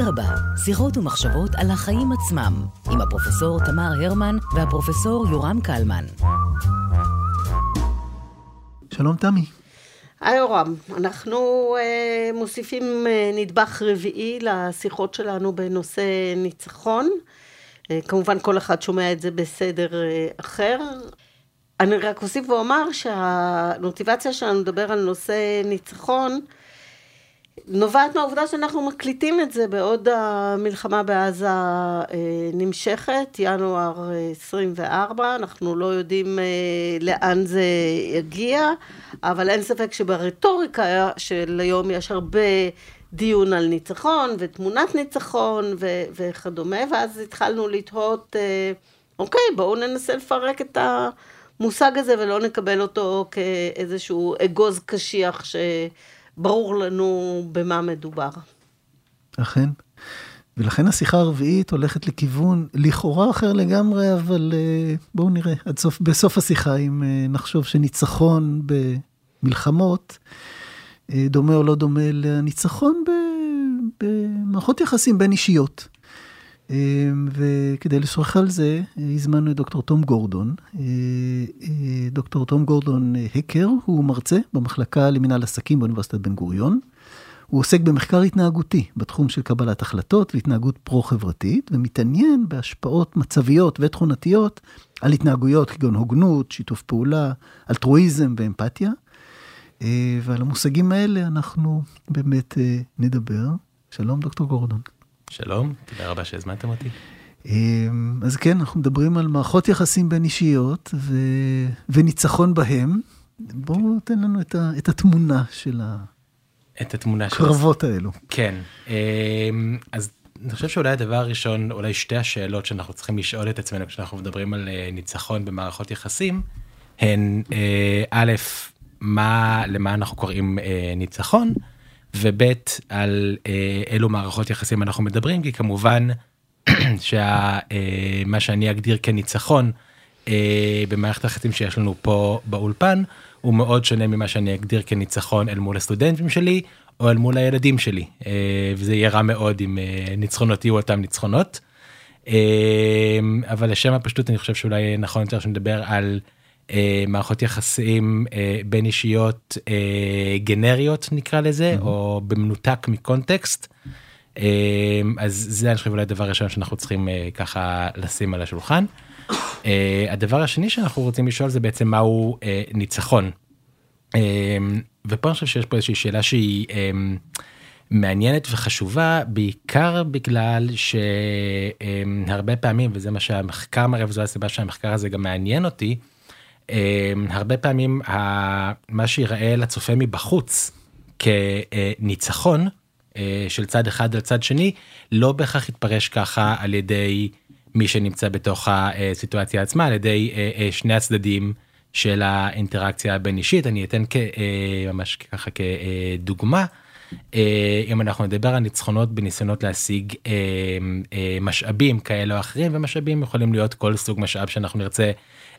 אדרבה, שיחות ומחשבות על החיים עצמם, עם הפרופסור תמר הרמן והפרופסור יורם קלמן. שלום תמי. היי יורם, אנחנו אה, מוסיפים אה, נדבך רביעי לשיחות שלנו בנושא ניצחון. אה, כמובן כל אחד שומע את זה בסדר אה, אחר. אני רק אוסיף ואומר שהמוטיבציה שלנו לדבר על נושא ניצחון נובעת מהעובדה שאנחנו מקליטים את זה בעוד המלחמה בעזה אה, נמשכת, ינואר 24, אנחנו לא יודעים לאן זה יגיע, אבל אין ספק שברטוריקה של היום יש הרבה דיון על ניצחון ותמונת ניצחון ו- וכדומה, ואז התחלנו לתהות, אוקיי, בואו ננסה לפרק את. המושג הזה ולא נקבל אותו כאיזשהו אגוז קשיח שברור לנו במה מדובר. אכן. ולכן השיחה הרביעית הולכת לכיוון לכאורה אחר לגמרי, אבל אה, בואו נראה עד סוף, בסוף השיחה, אם אה, נחשוב שניצחון במלחמות אה, דומה או לא דומה לניצחון במערכות יחסים בין אישיות. אמ, וכדי לשוחח על זה, הזמנו את דוקטור תום גורדון. אה, אה, דוקטור תום גורדון הקר, הוא מרצה במחלקה למנהל עסקים באוניברסיטת בן גוריון. הוא עוסק במחקר התנהגותי בתחום של קבלת החלטות והתנהגות פרו-חברתית, ומתעניין בהשפעות מצביות ותכונתיות על התנהגויות כגון הוגנות, שיתוף פעולה, אלטרואיזם ואמפתיה. אה, ועל המושגים האלה אנחנו באמת נדבר. שלום, דוקטור גורדון. שלום, תודה רבה שהזמנתם אותי. אמ, אז כן, אנחנו מדברים על מערכות יחסים בין אישיות ו... וניצחון בהם. בואו תן לנו את, ה... את התמונה של את התמונה הקרבות של... האלו. כן, אמ, אז אני חושב שאולי הדבר הראשון, אולי שתי השאלות שאנחנו צריכים לשאול את עצמנו כשאנחנו מדברים על אה, ניצחון במערכות יחסים, הן אה, א', מה, למה אנחנו קוראים אה, ניצחון, וב' על אה, אילו מערכות יחסים אנחנו מדברים, כי כמובן שמה אה, שאני אגדיר כניצחון אה, במערכת היחסים שיש לנו פה באולפן, הוא מאוד שונה ממה שאני אגדיר כניצחון אל מול הסטודנטים שלי, או אל מול הילדים שלי, אה, וזה יהיה רע מאוד אם אה, ניצחונות יהיו אותם ניצחונות. אה, אבל לשם הפשטות אני חושב שאולי נכון יותר שנדבר על אה, מערכות יחסים אה, בין אישיות אה, גנריות נקרא לזה mm-hmm. או במנותק מקונטקסט. אה, אז זה אני חושב אולי הדבר הראשון שאנחנו צריכים אה, ככה לשים על השולחן. אה, הדבר השני שאנחנו רוצים לשאול זה בעצם מהו אה, ניצחון. אה, ופה אני חושב שיש פה איזושהי שאלה שהיא אה, מעניינת וחשובה בעיקר בגלל שהרבה פעמים וזה מה שהמחקר מראה וזו הסיבה שהמחקר הזה גם מעניין אותי. אמ, הרבה פעמים מה שיראה לצופה מבחוץ כניצחון אה, של צד אחד על צד שני לא בהכרח יתפרש ככה על ידי מי שנמצא בתוך הסיטואציה עצמה על ידי אה, אה, שני הצדדים של האינטראקציה הבין אישית אני אתן ממש ככה כדוגמה. אם אנחנו נדבר על ניצחונות בניסיונות להשיג משאבים כאלה או אחרים ומשאבים יכולים להיות כל סוג משאב שאנחנו נרצה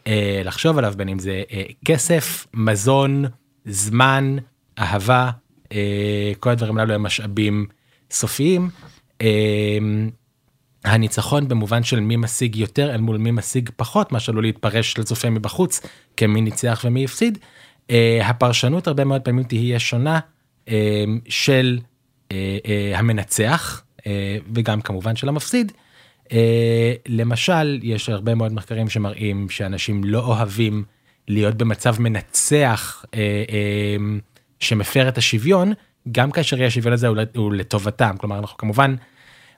אה, לחשוב עליו בין אם זה אה, כסף, מזון, זמן, אהבה, אה, כל הדברים הללו הם משאבים סופיים. אה, הניצחון במובן של מי משיג יותר אל מול מי משיג פחות מה שעלול להתפרש לצופה מבחוץ כמי ניצח ומי הפסיד. אה, הפרשנות הרבה מאוד פעמים תהיה שונה אה, של אה, אה, המנצח אה, וגם כמובן של המפסיד. למשל, יש הרבה מאוד מחקרים שמראים שאנשים לא אוהבים להיות במצב מנצח uh, שמפר את השוויון, גם כאשר יש שוויון הזה הוא, הוא לטובתם. כלומר, אנחנו כמובן,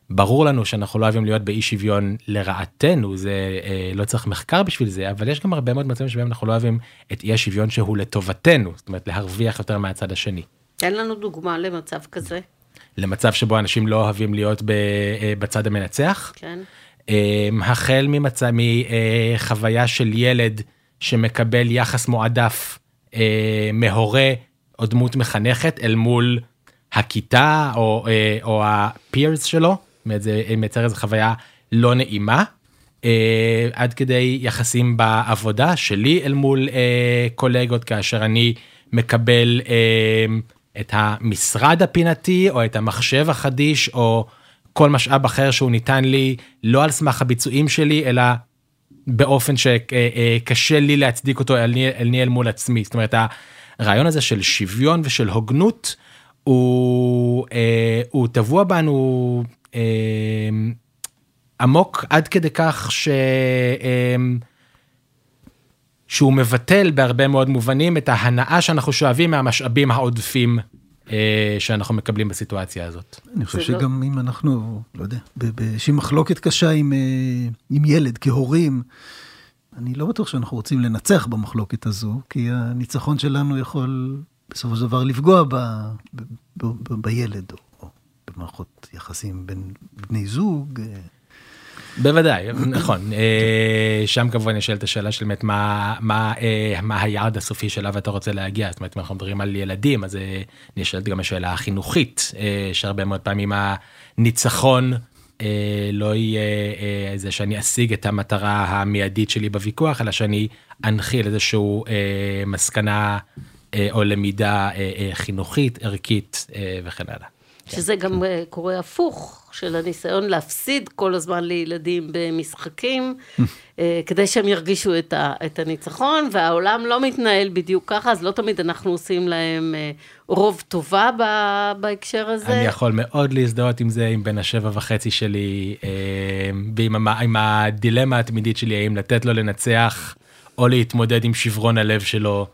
ברור לנו שאנחנו לא אוהבים להיות באי שוויון לרעתנו, זה uh, לא צריך מחקר בשביל זה, אבל יש גם הרבה מאוד מצבים שבהם אנחנו לא אוהבים את אי השוויון שהוא לטובתנו, זאת אומרת להרוויח יותר מהצד השני. תן לנו דוגמה למצב כזה. למצב שבו אנשים לא אוהבים להיות אה, בצד המנצח. כן. אמ, החל ממצב, מחוויה של ילד שמקבל יחס מועדף אה, מהורה או דמות מחנכת אל מול הכיתה או, אה, או הפירס שלו, זה מייצר איזו חוויה לא נעימה. עד כדי יחסים בעבודה שלי אל מול קולגות כאשר אני מקבל את המשרד הפינתי או את המחשב החדיש או כל משאב אחר שהוא ניתן לי לא על סמך הביצועים שלי אלא באופן שקשה לי להצדיק אותו אני אל מול עצמי. זאת אומרת הרעיון הזה של שוויון ושל הוגנות הוא, אה, הוא טבוע בנו אה, עמוק עד כדי כך ש... אה, שהוא מבטל בהרבה מאוד מובנים את ההנאה שאנחנו שואבים מהמשאבים העודפים אה, שאנחנו מקבלים בסיטואציה הזאת. אני חושב שגם לא... אם אנחנו, לא יודע, באיזושהי מחלוקת קשה עם, אה, עם ילד כהורים, אני לא בטוח שאנחנו רוצים לנצח במחלוקת הזו, כי הניצחון שלנו יכול בסופו של דבר לפגוע ב, ב, ב, ב, בילד, או, או במערכות יחסים בין בני זוג. אה. בוודאי נכון אה, שם כמובן נשאלת השאלה של באמת מה מה אה, מה היעד הסופי שאליו אתה רוצה להגיע זאת אומרת אנחנו מדברים על ילדים אז נשאלת גם השאלה החינוכית שהרבה מאוד פעמים הניצחון לא יהיה זה שאני אשיג את המטרה המיידית שלי בוויכוח אלא שאני אנחיל איזשהו מסקנה או למידה חינוכית ערכית וכן הלאה. שזה גם אה, קורה הפוך, של הניסיון להפסיד כל הזמן לילדים במשחקים, אה, כדי שהם ירגישו את, ה, את הניצחון, והעולם לא מתנהל בדיוק ככה, אז לא תמיד אנחנו עושים להם אה, רוב טובה ב, בהקשר הזה. אני יכול מאוד להזדהות עם זה, עם בן השבע וחצי שלי, ועם עם הדילמה התמידית שלי, האם לתת לו לנצח, או להתמודד עם שברון הלב שלו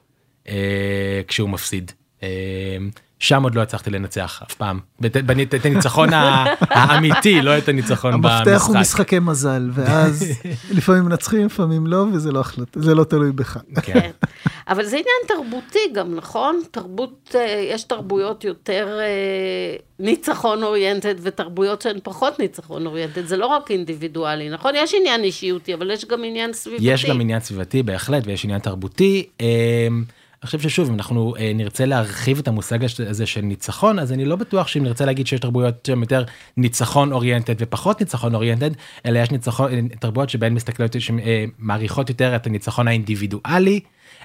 כשהוא מפסיד. שם עוד לא הצלחתי לנצח אף פעם. בנית את הניצחון האמיתי, לא את הניצחון במשחק. המפתח הוא משחקי מזל, ואז לפעמים מנצחים, לפעמים לא, וזה לא החלטה, זה לא תלוי בך. כן. אבל זה עניין תרבותי גם, נכון? תרבות, אה, יש תרבויות יותר אה, ניצחון אוריינטד ותרבויות שהן פחות ניצחון אוריינטד, זה לא רק אינדיבידואלי, נכון? יש עניין אישיותי, אבל יש גם עניין סביבתי. יש גם עניין סביבתי, בהחלט, ויש עניין תרבותי. אני חושב ששוב אם אנחנו אה, נרצה להרחיב את המושג הזה של ניצחון אז אני לא בטוח שאם נרצה להגיד שיש תרבויות שהן יותר ניצחון אוריינטד ופחות ניצחון אוריינטד אלא יש ניצחון אה, תרבויות שבהן מסתכלות שמעריכות אה, יותר את הניצחון האינדיבידואלי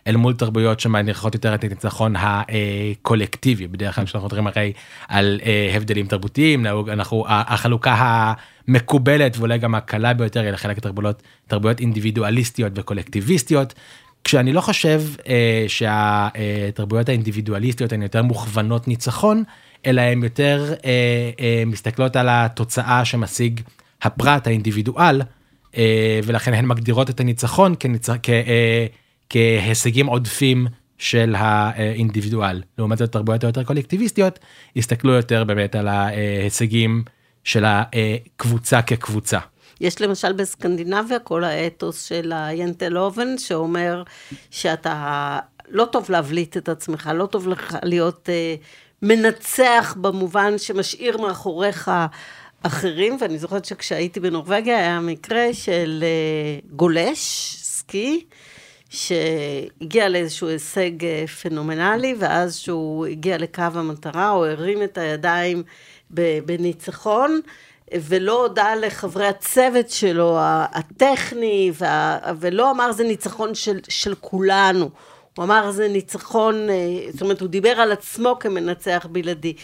אל מול תרבויות שמעריכות יותר את הניצחון הקולקטיבי בדרך כלל כשאנחנו מדברים הרי על הבדלים תרבותיים אנחנו החלוקה המקובלת ואולי גם הקלה ביותר היא לחלק תרבויות תרבויות אינדיבידואליסטיות וקולקטיביסטיות כשאני לא חושב אה, שהתרבויות האינדיבידואליסטיות הן יותר מוכוונות ניצחון, אלא הן יותר אה, אה, מסתכלות על התוצאה שמשיג הפרט האינדיבידואל, אה, ולכן הן מגדירות את הניצחון כניצ... כ, אה, כהישגים עודפים של האינדיבידואל. לעומת זאת תרבויות היותר קולקטיביסטיות הסתכלו יותר באמת על ההישגים של הקבוצה כקבוצה. יש למשל בסקנדינביה כל האתוס של היינטל אובן, שאומר שאתה, לא טוב להבליט את עצמך, לא טוב לך להיות אה, מנצח במובן שמשאיר מאחוריך אחרים, ואני זוכרת שכשהייתי בנורבגיה היה מקרה של אה, גולש, סקי, שהגיע לאיזשהו הישג אה, פנומנלי, ואז שהוא הגיע לקו המטרה, הוא הרים את הידיים בניצחון, ולא הודה לחברי הצוות שלו, הטכני, וה, ולא אמר זה ניצחון של, של כולנו. הוא אמר זה ניצחון, אה, זאת אומרת הוא דיבר על עצמו כמנצח בלעדי.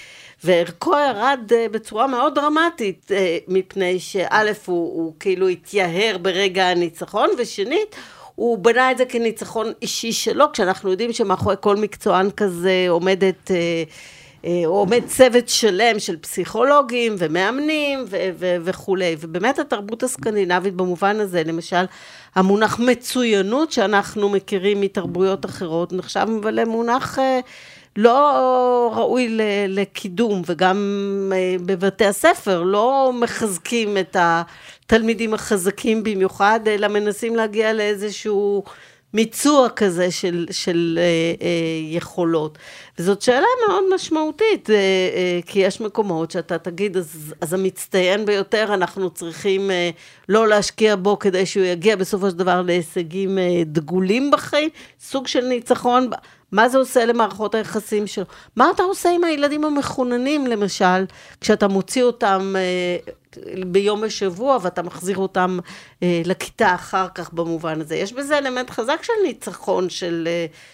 וערכו ירד אה, בצורה מאוד דרמטית, אה, מפני שא' הוא, הוא כאילו התייהר ברגע הניצחון, ושנית, הוא בנה את זה כניצחון אישי שלו, כשאנחנו יודעים שמאחורי כל מקצוען כזה עומדת... אה, עומד צוות שלם של פסיכולוגים ומאמנים ו- ו- וכולי, ובאמת התרבות הסקנדינבית במובן הזה, למשל, המונח מצוינות שאנחנו מכירים מתרבויות אחרות, נחשב למונח אה, לא ראוי לקידום, וגם אה, בבתי הספר לא מחזקים את התלמידים החזקים במיוחד, אלא מנסים להגיע לאיזשהו... מיצוע כזה של, של אה, אה, יכולות. וזאת שאלה מאוד משמעותית, אה, אה, כי יש מקומות שאתה תגיד, אז, אז המצטיין ביותר, אנחנו צריכים אה, לא להשקיע בו כדי שהוא יגיע בסופו של דבר להישגים דגולים בחיים, סוג של ניצחון. מה זה עושה למערכות היחסים שלו? מה אתה עושה עם הילדים המחוננים, למשל, כשאתה מוציא אותם ביום בשבוע ואתה מחזיר אותם לכיתה אחר כך במובן הזה? יש בזה אלמנט חזק של ניצחון, של,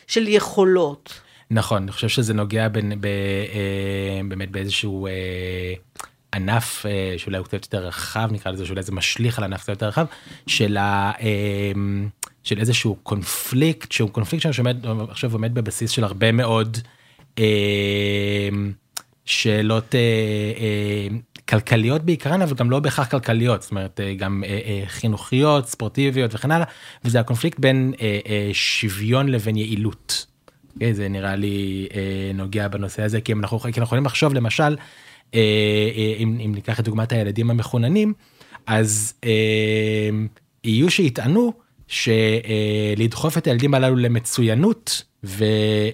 של יכולות. נכון, אני חושב שזה נוגע בין, ב, אה, באמת באיזשהו... אה, ענף אה, שאולי הוא קצת יותר רחב נקרא לזה שאולי זה משליך על ענף קצת יותר רחב של, ה, אה, של איזשהו קונפליקט שהוא קונפליקט שעומד עכשיו עומד בבסיס של הרבה מאוד אה, שאלות אה, אה, כלכליות בעיקרן אבל גם לא בהכרח כלכליות זאת אומרת אה, גם אה, אה, חינוכיות ספורטיביות וכן הלאה וזה הקונפליקט בין אה, אה, שוויון לבין יעילות. אוקיי? זה נראה לי אה, נוגע בנושא הזה כי אנחנו, כי אנחנו יכולים לחשוב למשל אה, אה, אם, אם ניקח את דוגמת הילדים המחוננים אז אה, יהיו שיטענו שלדחוף את הילדים הללו למצוינות ו,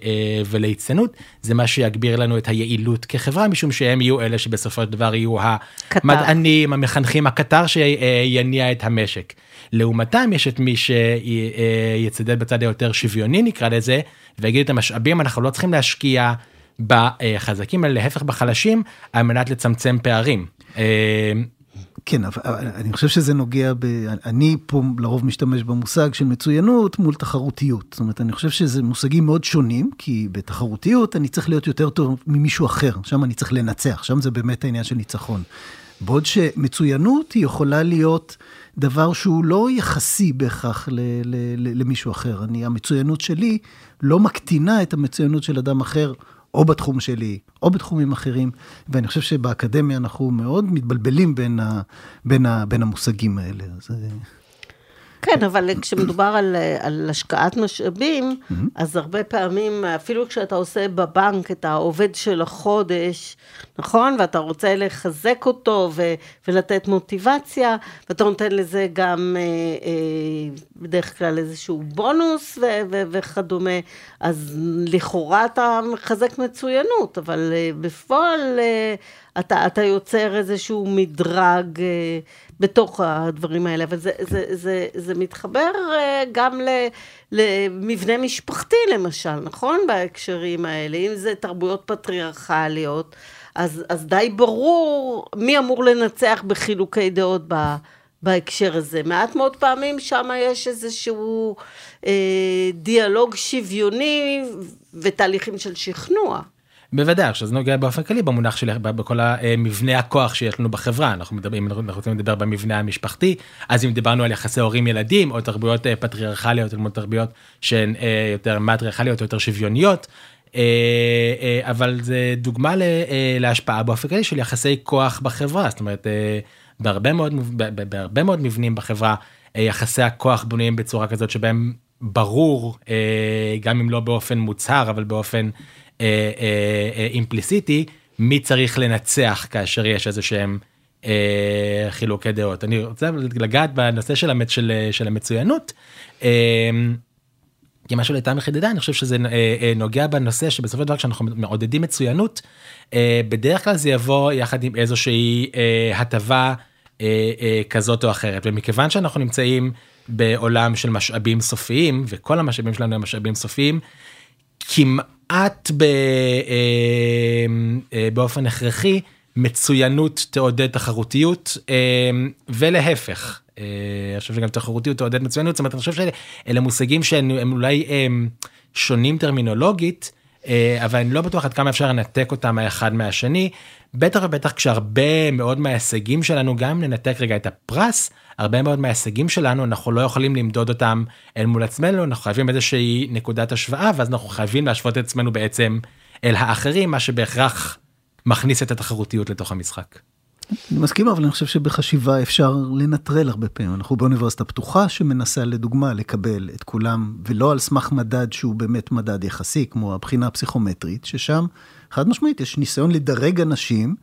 אה, וליצנות זה מה שיגביר לנו את היעילות כחברה משום שהם יהיו אלה שבסופו של דבר יהיו המדענים המחנכים הקטר שיניע את המשק. לעומתם יש את מי שיצדד בצד היותר שוויוני נקרא לזה ויגיד את המשאבים אנחנו לא צריכים להשקיע בחזקים אלא להפך בחלשים על מנת לצמצם פערים. כן, אבל אני חושב שזה נוגע ב... אני פה לרוב משתמש במושג של מצוינות מול תחרותיות. זאת אומרת, אני חושב שזה מושגים מאוד שונים, כי בתחרותיות אני צריך להיות יותר טוב ממישהו אחר, שם אני צריך לנצח, שם זה באמת העניין של ניצחון. בעוד שמצוינות היא יכולה להיות דבר שהוא לא יחסי בהכרח ל- ל- ל- למישהו אחר. אני, המצוינות שלי לא מקטינה את המצוינות של אדם אחר. או בתחום שלי, או בתחומים אחרים, ואני חושב שבאקדמיה אנחנו מאוד מתבלבלים בין, ה, בין, ה, בין המושגים האלה. אז... כן, אבל כשמדובר על, על השקעת משאבים, mm-hmm. אז הרבה פעמים, אפילו כשאתה עושה בבנק את העובד של החודש, נכון? ואתה רוצה לחזק אותו ו, ולתת מוטיבציה, ואתה נותן לזה גם אה, אה, בדרך כלל איזשהו בונוס ו, ו, וכדומה, אז לכאורה אתה מחזק מצוינות, אבל אה, בפועל אה, אתה, אתה יוצר איזשהו מדרג אה, בתוך הדברים האלה, אבל זה, זה, זה, זה מתחבר אה, גם למבנה משפחתי למשל, נכון? בהקשרים האלה, אם זה תרבויות פטריארכליות, אז, אז די ברור מי אמור לנצח בחילוקי דעות ב... בהקשר הזה. מעט מאוד פעמים שם יש איזשהו אה, דיאלוג שוויוני ותהליכים של שכנוע. בוודאי, עכשיו זה נוגע באופן כללי במונח של בכל המבנה הכוח שיש לנו בחברה, אנחנו מדברים, אנחנו רוצים לדבר במבנה המשפחתי, אז אם דיברנו על יחסי הורים ילדים או תרבויות אה, פטריארכליות או תרבויות שהן אה, יותר מטריארכליות או יותר שוויוניות, אה, אבל זה דוגמה להשפעה באופן כללי של יחסי כוח בחברה, זאת אומרת בהרבה מאוד, בהרבה מאוד מבנים בחברה יחסי הכוח בנויים בצורה כזאת שבהם ברור גם אם לא באופן מוצהר אבל באופן אה, אה, אה, אימפליסיטי מי צריך לנצח כאשר יש איזה שהם אה, חילוקי דעות. אני רוצה לגעת בנושא של, המצ... של, של המצוינות. אה, כי מה שלתמי חידדה אני חושב שזה אה, אה, נוגע בנושא שבסופו של דבר כשאנחנו מעודדים מצוינות אה, בדרך כלל זה יבוא יחד עם איזושהי אה, הטבה אה, אה, כזאת או אחרת ומכיוון שאנחנו נמצאים בעולם של משאבים סופיים וכל המשאבים שלנו הם משאבים סופיים כמעט ב, אה, אה, באופן הכרחי מצוינות תעודד תחרותיות אה, ולהפך. אני חושב שגם תחרותיות תעודד מצוינות, זאת אומרת אני חושב שאלה מושגים שהם אולי אה, שונים טרמינולוגית. אה, אבל אני לא בטוח עד כמה אפשר לנתק אותם האחד מהשני, בטח ובטח כשהרבה מאוד מההישגים שלנו, גם אם ננתק רגע את הפרס, הרבה מאוד מההישגים שלנו אנחנו לא יכולים למדוד אותם אל מול עצמנו, אנחנו חייבים איזושהי נקודת השוואה, ואז אנחנו חייבים להשוות את עצמנו בעצם אל האחרים, מה שבהכרח מכניס את התחרותיות לתוך המשחק. אני מסכים, אבל אני חושב שבחשיבה אפשר לנטרל הרבה פעמים. אנחנו באוניברסיטה פתוחה שמנסה לדוגמה לקבל את כולם, ולא על סמך מדד שהוא באמת מדד יחסי, כמו הבחינה הפסיכומטרית, ששם חד משמעית יש ניסיון לדרג אנשים,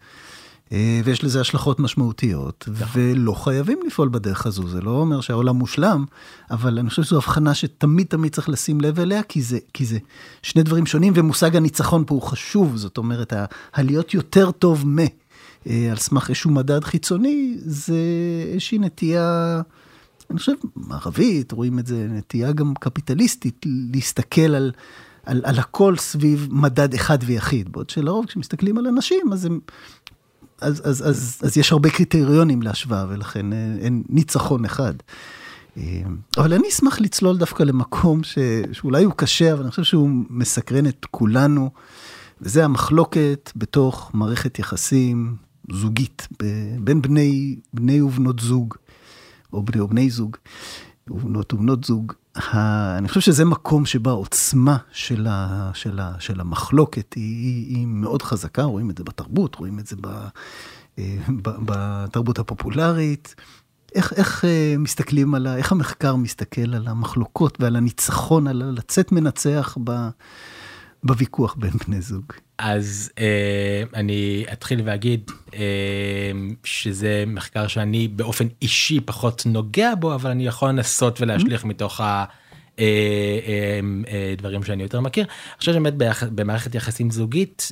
אה, ויש לזה השלכות משמעותיות, נכון. ולא חייבים לפעול בדרך הזו, זה לא אומר שהעולם מושלם, אבל אני חושב שזו הבחנה שתמיד תמיד צריך לשים לב אליה, כי זה, כי זה שני דברים שונים, ומושג הניצחון פה הוא חשוב, זאת אומרת, הלהיות יותר טוב מ... אה, על סמך איזשהו מדד חיצוני, זה איזושהי נטייה, אני חושב, מערבית, רואים את זה, נטייה גם קפיטליסטית, להסתכל על, על, על הכל סביב מדד אחד ויחיד, בעוד שלרוב כשמסתכלים על אנשים, אז הם... אז, אז, אז, אז יש הרבה קריטריונים להשוואה, ולכן אה, אין ניצחון אחד. אה, אבל אני אשמח לצלול דווקא למקום ש, שאולי הוא קשה, אבל אני חושב שהוא מסקרן את כולנו, וזה המחלוקת בתוך מערכת יחסים זוגית, בין בני, בני ובנות זוג, או בני ובני זוג, ובנות ובנות זוג. אני חושב שזה מקום שבה העוצמה של, ה, של, ה, של המחלוקת היא, היא מאוד חזקה, רואים את זה בתרבות, רואים את זה ב, אה, ב, בתרבות הפופולרית. איך, איך אה, מסתכלים על ה... איך המחקר מסתכל על המחלוקות ועל הניצחון, על לצאת מנצח ב, בוויכוח בין בני זוג? אז אה, אני אתחיל ואגיד אה, שזה מחקר שאני באופן אישי פחות נוגע בו, אבל אני יכול לנסות ולהשליך mm-hmm. מתוך ה... אה, אה, אה, דברים שאני יותר מכיר. חושב שבאמת במערכת יחסים זוגית.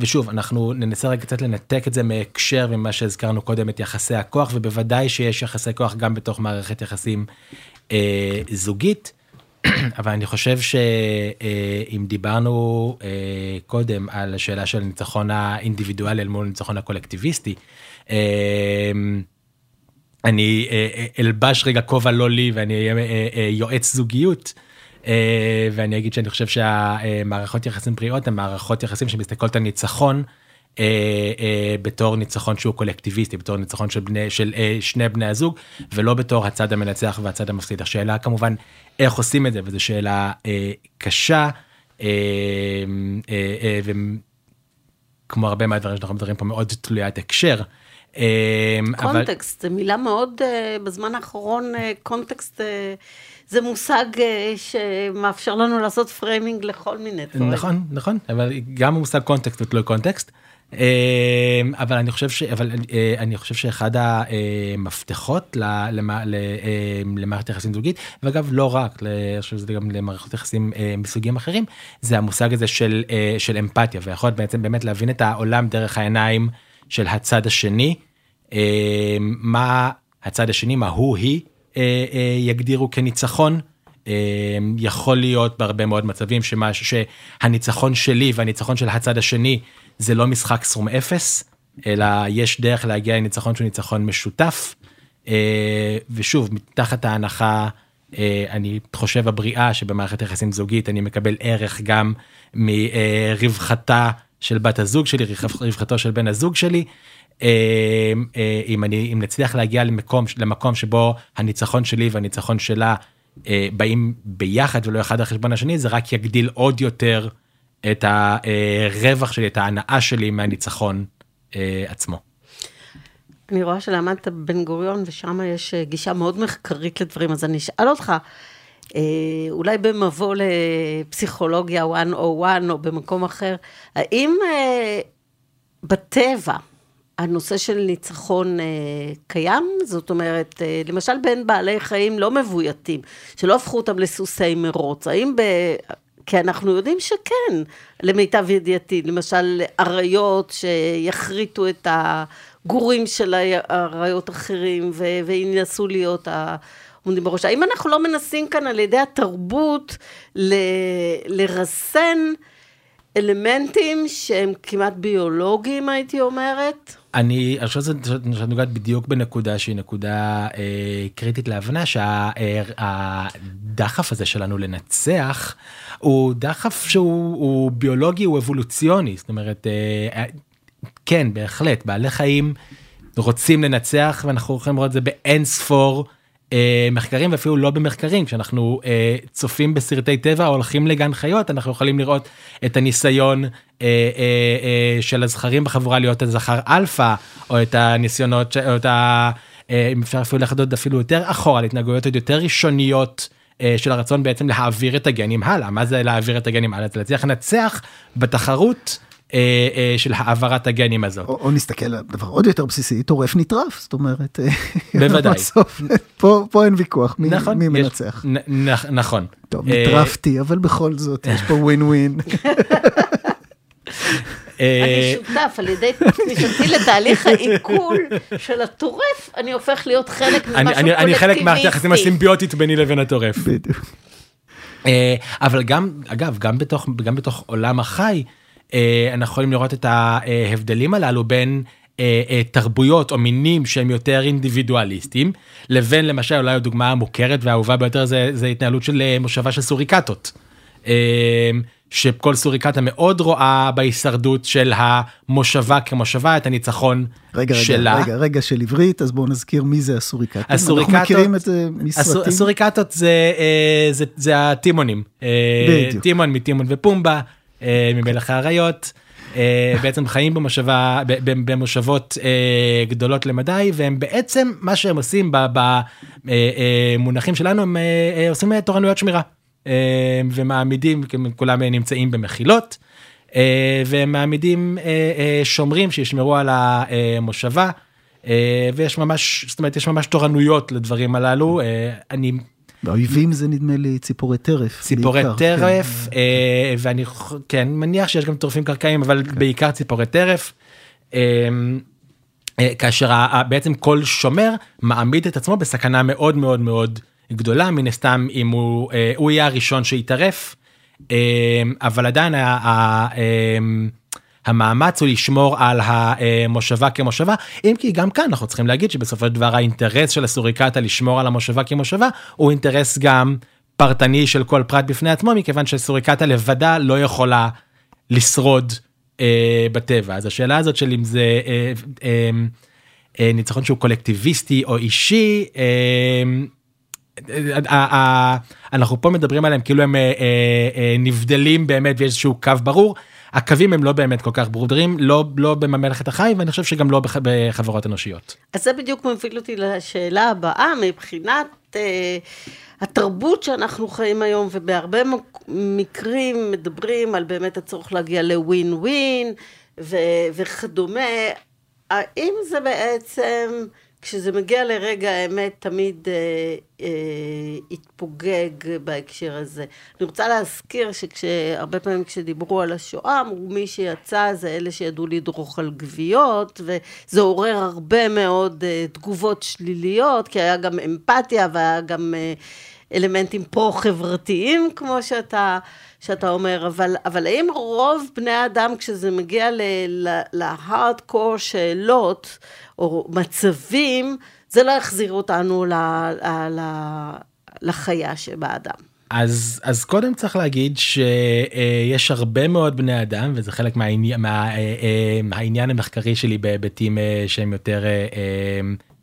ושוב אנחנו ננסה רגע קצת לנתק את זה מהקשר ממה שהזכרנו קודם את יחסי הכוח ובוודאי שיש יחסי כוח גם בתוך מערכת יחסים זוגית. אבל אני חושב שאם אה, דיברנו אה, קודם על השאלה של ניצחון האינדיבידואלי אל מול ניצחון הקולקטיביסטי. אה, אני אה, אלבש רגע כובע לא לי ואני אהיה אה, אה, יועץ זוגיות. אה, ואני אגיד שאני חושב שהמערכות יחסים בריאות הן מערכות יחסים שמסתכלות על ניצחון בתור ניצחון שהוא קולקטיביסטי בתור ניצחון של בני של שני בני הזוג ולא בתור הצד המנצח והצד המפסיד השאלה כמובן איך עושים את זה וזו שאלה קשה. וכמו הרבה מהדברים שאנחנו מדברים פה מאוד תלוית הקשר. קונטקסט זה מילה מאוד בזמן האחרון קונטקסט. זה מושג אה, שמאפשר לנו לעשות framing לכל מיני דברים. נכון, נכון, אבל גם המושג קונטקסט הוא תלוי קונטקסט. אה, אבל אני חושב ש... אבל אה, אני חושב שאחד המפתחות למערכת יחסים זוגית, ואגב לא רק, אני חושב שזה גם למערכות יחסים מסוגים אחרים, זה המושג הזה של, של אמפתיה, ויכול בעצם באמת להבין את העולם דרך העיניים של הצד השני, מה הצד השני, מה הוא היא. אה, אה, יגדירו כניצחון. אה, יכול להיות בהרבה מאוד מצבים שמה, שהניצחון שלי והניצחון של הצד השני זה לא משחק סכום אפס, אלא יש דרך להגיע לניצחון שהוא ניצחון משותף. ושוב, מתחת ההנחה, אני חושב הבריאה שבמערכת יחסים זוגית אני מקבל ערך גם מרווחתה של בת הזוג שלי, רווחתו של בן הזוג שלי. אה, אה, אם אני אם נצליח להגיע למקום למקום שבו הניצחון שלי והניצחון שלה אה, באים ביחד ולא אחד על חשבון השני זה רק יגדיל עוד יותר את הרווח שלי את ההנאה שלי מהניצחון עצמו. אני רואה שלמדת בן גוריון ושם יש גישה מאוד מחקרית לדברים אז אני אשאל אותך. אולי במבוא לפסיכולוגיה 101 או במקום אחר, האם בטבע הנושא של ניצחון אה, קיים, זאת אומרת, אה, למשל בין בעלי חיים לא מבויתים, שלא הפכו אותם לסוסי מרוץ, האם ב... כי אנחנו יודעים שכן, למיטב ידיעתי, למשל אריות שיחריטו את הגורים של אריות אחרים ו... וינסו להיות העומדים בראש. האם אנחנו לא מנסים כאן על ידי התרבות ל... לרסן אלמנטים שהם כמעט ביולוגיים, הייתי אומרת? אני חושב שאת נוגעת בדיוק בנקודה שהיא נקודה אה, קריטית להבנה שהדחף הזה שלנו לנצח הוא דחף שהוא ביולוגי הוא אבולוציוני זאת אומרת אה, כן בהחלט בעלי חיים רוצים לנצח ואנחנו יכולים לראות את זה באין ספור. אה, מחקרים ואפילו לא במחקרים כשאנחנו אה, צופים בסרטי טבע הולכים לגן חיות אנחנו יכולים לראות את הניסיון אה, אה, אה, של הזכרים בחבורה להיות הזכר אלפא או את הניסיונות או את ה... אה, אם אפשר אפילו לחדוד אפילו יותר אחורה להתנהגויות עוד יותר ראשוניות. אה, של הרצון בעצם להעביר את הגנים הלאה מה זה להעביר את הגנים הלאה זה להצליח לנצח בתחרות של העברת הגנים הזאת. או, או נסתכל על דבר עוד יותר בסיסי, טורף נטרף, זאת אומרת, אה, בוודאי. בסוף, פה, פה אין ויכוח, מי, נכון, מי יש, מנצח. נ, נכון. טוב, נטרפתי, אבל בכל זאת, יש פה ווין ווין. אני שותף על ידי כניסתי לתהליך העיכול של הטורף, אני הופך להיות חלק ממשהו קולקטיביסטי. אני חלק מהיחסים הסימביוטית ביני לבין הטורף. בדיוק. אבל גם, אגב, גם בתוך, גם בתוך עולם החי, אה, אנחנו יכולים לראות את ההבדלים הללו בין אה, אה, תרבויות או מינים שהם יותר אינדיבידואליסטים לבין למשל אולי הדוגמה המוכרת והאהובה ביותר זה, זה התנהלות של מושבה של סוריקטות. שכל סוריקטה מאוד רואה בהישרדות של המושבה כמושבה את הניצחון רגע, שלה. רגע, רגע, רגע של עברית, אז בואו נזכיר מי זה הסוריקטים. הסוריקטות, אנחנו מכירים את זה מסרטים. הסוריקטות זה, אה, זה, זה הטימונים. אה, בדיוק. טימון מטימון ופומבה, אה, ממלך האריות. אה, בעצם חיים במושבה, במושבות אה, גדולות למדי, והם בעצם, מה שהם עושים במונחים שלנו, הם עושים תורנויות שמירה. ומעמידים, כולם נמצאים במחילות, והם מעמידים שומרים שישמרו על המושבה. ויש ממש, זאת אומרת, יש ממש תורנויות לדברים הללו. אני באויבים זה נדמה לי ציפורי טרף. ציפורי בעיקר, טרף, אה, ואני כן מניח שיש גם טורפים קרקעיים, אבל בעיקר ציפורי טרף. אה, אה, כאשר בעצם כל שומר מעמיד את עצמו בסכנה מאוד מאוד מאוד גדולה, מן הסתם אם הוא, הוא יהיה הראשון שיטרף, אבל עדיין המאמץ הוא לשמור על המושבה כמושבה, אם כי גם כאן אנחנו צריכים להגיד שבסופו של דבר האינטרס של הסוריקטה לשמור על המושבה כמושבה הוא אינטרס גם פרטני של כל פרט בפני עצמו, מכיוון שסוריקטה לבדה לא יכולה לשרוד אה, בטבע. אז השאלה הזאת של אם זה אה, אה, אה, ניצחון שהוא קולקטיביסטי או אישי, אה, אה, אה, אה, אנחנו פה מדברים עליהם כאילו הם נבדלים באמת ויש איזשהו קו ברור. הקווים הם לא באמת כל כך ברורים, לא, לא בממלכת החיים, ואני חושב שגם לא בח, בחברות אנושיות. אז זה בדיוק מוביל אותי לשאלה הבאה, מבחינת אה, התרבות שאנחנו חיים היום, ובהרבה מק- מקרים מדברים על באמת הצורך להגיע לווין ווין וכדומה, האם זה בעצם, כשזה מגיע לרגע האמת, תמיד אה, אה, יתפוגג בהקשר הזה? אני רוצה להזכיר שהרבה פעמים כשדיברו על השואה, אמרו מי שיצא זה אלה שידעו לדרוך על גוויות, וזה עורר הרבה מאוד אה, תגובות שליליות, כי היה גם אמפתיה והיה גם אה, אלמנטים פרו-חברתיים, כמו שאתה, שאתה אומר, אבל, אבל האם רוב בני האדם, כשזה מגיע להארדקור שאלות, או מצבים, זה לא יחזיר אותנו ל, ל, ל, לחיה שבאדם. אז, אז קודם צריך להגיד שיש הרבה מאוד בני אדם, וזה חלק מהעניין, מה, אה, אה, העניין המחקרי שלי בהיבטים אה, שהם יותר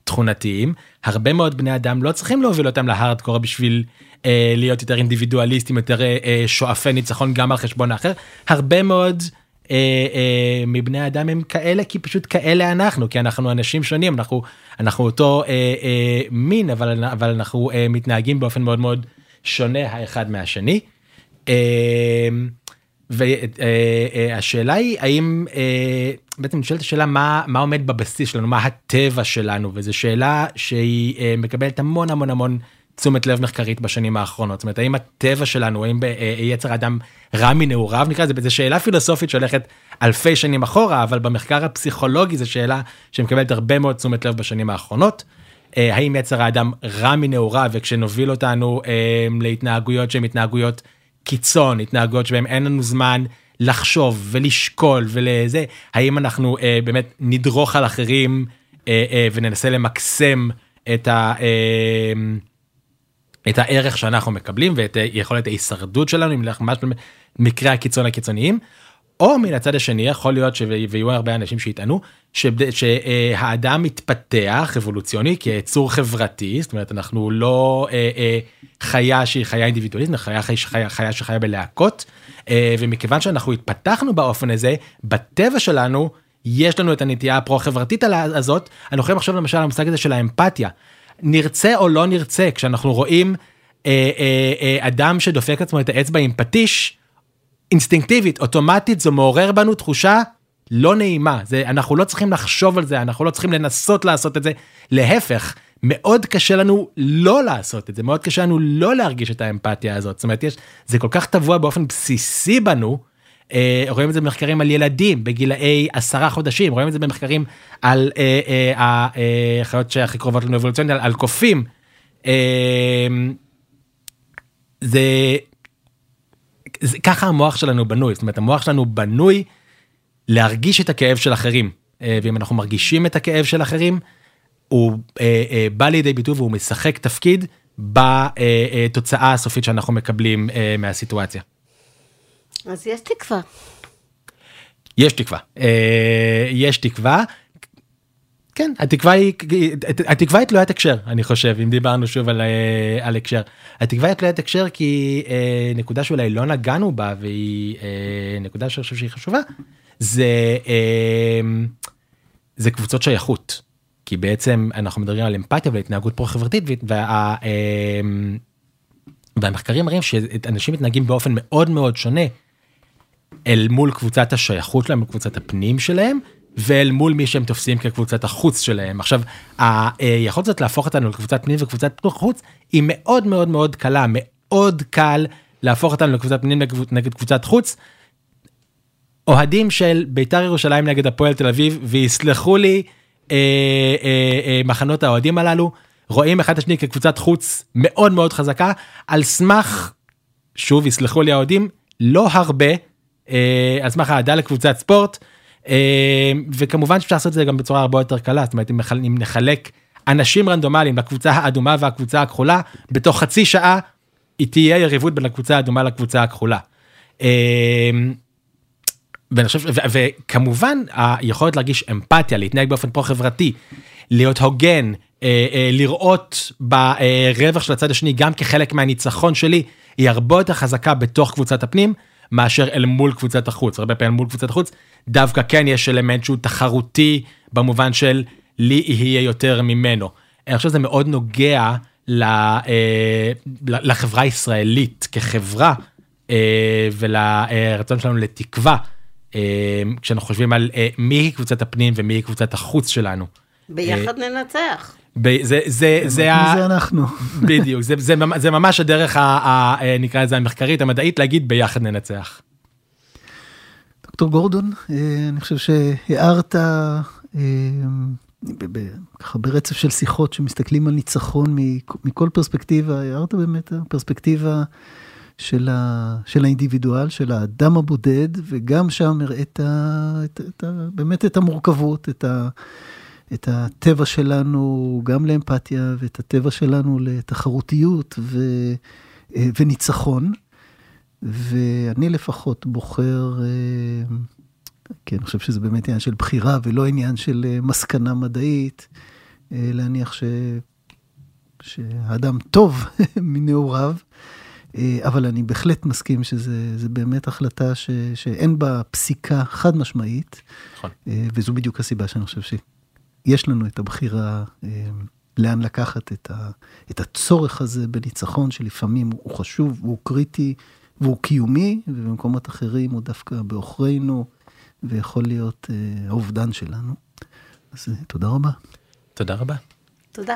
תכונתיים. הרבה מאוד בני אדם לא צריכים להוביל אותם להארדקור בשביל אה, להיות יותר אינדיבידואליסטים, יותר אה, אה, שואפי ניצחון גם על חשבון האחר. הרבה מאוד אה, אה, מבני אדם הם כאלה כי פשוט כאלה אנחנו כי אנחנו אנשים שונים אנחנו אנחנו אותו אה, אה, מין אבל אבל אנחנו אה, מתנהגים באופן מאוד מאוד שונה האחד מהשני. והשאלה היא האם אה, בעצם נשאלת השאלה מה מה עומד בבסיס שלנו מה הטבע שלנו וזו שאלה שהיא אה, מקבלת המון המון המון תשומת לב מחקרית בשנים האחרונות זאת אומרת האם הטבע שלנו האם אה, יצר אדם רע מנעוריו נקרא לזה זו שאלה פילוסופית שהולכת אלפי שנים אחורה אבל במחקר הפסיכולוגי זו שאלה שמקבלת הרבה מאוד תשומת לב בשנים האחרונות. אה, האם יצר האדם רע מנעוריו וכשנוביל אותנו אה, להתנהגויות שהן התנהגויות קיצון התנהגויות שבהן אין לנו זמן לחשוב ולשקול ולזה האם אנחנו אה, באמת נדרוך על אחרים אה, אה, וננסה למקסם את ה... אה, את הערך שאנחנו מקבלים ואת יכולת ההישרדות שלנו אם נלך ממש במקרי הקיצון הקיצוניים. או מן הצד השני יכול להיות ויהיו הרבה אנשים שיטענו שהאדם מתפתח אבולוציוני כיצור חברתי זאת אומרת אנחנו לא אה, אה, חיה שהיא חיה אינדיבידואלית חיה, חיה, חיה שחיה בלהקות אה, ומכיוון שאנחנו התפתחנו באופן הזה בטבע שלנו יש לנו את הנטייה הפרו חברתית הזאת אנחנו יכולים לחשוב למשל על המושג הזה של האמפתיה. נרצה או לא נרצה כשאנחנו רואים אה, אה, אה, אדם שדופק עצמו את האצבע עם פטיש אינסטינקטיבית אוטומטית זה מעורר בנו תחושה לא נעימה זה אנחנו לא צריכים לחשוב על זה אנחנו לא צריכים לנסות לעשות את זה להפך מאוד קשה לנו לא לעשות את זה מאוד קשה לנו לא להרגיש את האמפתיה הזאת זאת אומרת יש זה כל כך טבוע באופן בסיסי בנו. אה, רואים את זה במחקרים על ילדים בגילאי עשרה חודשים רואים את זה במחקרים על החיות שהכי קרובות לנו אבולוציונית על, על קופים. אה, זה, זה ככה המוח שלנו בנוי זאת אומרת המוח שלנו בנוי להרגיש את הכאב של אחרים אה, ואם אנחנו מרגישים את הכאב של אחרים הוא אה, אה, בא לידי ביטוי והוא משחק תפקיד בתוצאה הסופית שאנחנו מקבלים מהסיטואציה. אז יש תקווה. יש תקווה. אה, יש תקווה. כן, התקווה היא, התקווה היא תלוית הקשר, אני חושב, אם דיברנו שוב על, אה, על הקשר. התקווה היא תלוית הקשר כי אה, נקודה שאולי לא נגענו בה והיא אה, נקודה שאני חושב שהיא חשובה, זה, אה, זה קבוצות שייכות. כי בעצם אנחנו מדברים על אמפתיה והתנהגות פרו-חברתית וה, אה, והמחקרים מראים שאנשים מתנהגים באופן מאוד מאוד שונה אל מול קבוצת השייכות שלהם, קבוצת הפנים שלהם, ואל מול מי שהם תופסים כקבוצת החוץ שלהם. עכשיו, היכולת הזאת להפוך אותנו לקבוצת פנים וקבוצת חוץ היא מאוד מאוד מאוד קלה, מאוד קל להפוך אותנו לקבוצת פנים נגד קבוצת חוץ. אוהדים של בית"ר ירושלים נגד הפועל תל אביב, ויסלחו לי אה, אה, אה, מחנות האוהדים הללו, רואים אחד את השני כקבוצת חוץ מאוד מאוד חזקה, על סמך, שוב יסלחו לי האוהדים, לא הרבה, אה, על סמך אהדה לקבוצת ספורט. אה, וכמובן שאפשר לעשות את זה גם בצורה הרבה יותר קלה, זאת אומרת אם נחלק אנשים רנדומליים לקבוצה האדומה והקבוצה הכחולה, בתוך חצי שעה היא תהיה יריבות בין הקבוצה האדומה לקבוצה הכחולה. אה, ואני חושב, ו- וכמובן היכולת להרגיש אמפתיה, להתנהג באופן פרו-חברתי, להיות הוגן, אה, אה, לראות ברווח של הצד השני גם כחלק מהניצחון שלי, היא הרבה יותר חזקה בתוך קבוצת הפנים, מאשר אל מול קבוצת החוץ. הרבה פעמים אל מול קבוצת החוץ, דווקא כן יש אלמנט שהוא תחרותי במובן של לי יהיה יותר ממנו. אני חושב שזה מאוד נוגע אה, לחברה הישראלית כחברה אה, ולרצון שלנו לתקווה, אה, כשאנחנו חושבים על מי היא קבוצת הפנים ומי היא קבוצת החוץ שלנו. ביחד ננצח. זה זה זה זה אנחנו בדיוק זה זה זה ממש הדרך ה, נקרא לזה המחקרית המדעית להגיד ביחד ננצח. דוקטור גורדון אני חושב שהערת ככה ברצף של שיחות שמסתכלים על ניצחון מכל פרספקטיבה הערת באמת הפרספקטיבה של, ה, של האינדיבידואל של האדם הבודד וגם שם הראית את, את, באמת את המורכבות את ה... את הטבע שלנו גם לאמפתיה ואת הטבע שלנו לתחרותיות ו, אה, וניצחון. ואני לפחות בוחר, אה, כי אני חושב שזה באמת עניין של בחירה ולא עניין של אה, מסקנה מדעית, להניח ש, שהאדם טוב מנעוריו. אבל אני בהחלט מסכים שזה באמת החלטה ש, שאין בה פסיקה חד משמעית, נכון. וזו בדיוק הסיבה שאני חושב שהיא יש לנו את הבחירה אה, לאן לקחת את, ה, את הצורך הזה בניצחון, שלפעמים הוא חשוב, הוא קריטי והוא קיומי, ובמקומות אחרים הוא דווקא בעוכרינו, ויכול להיות אה, האובדן שלנו. אז אה, תודה רבה. תודה רבה. תודה.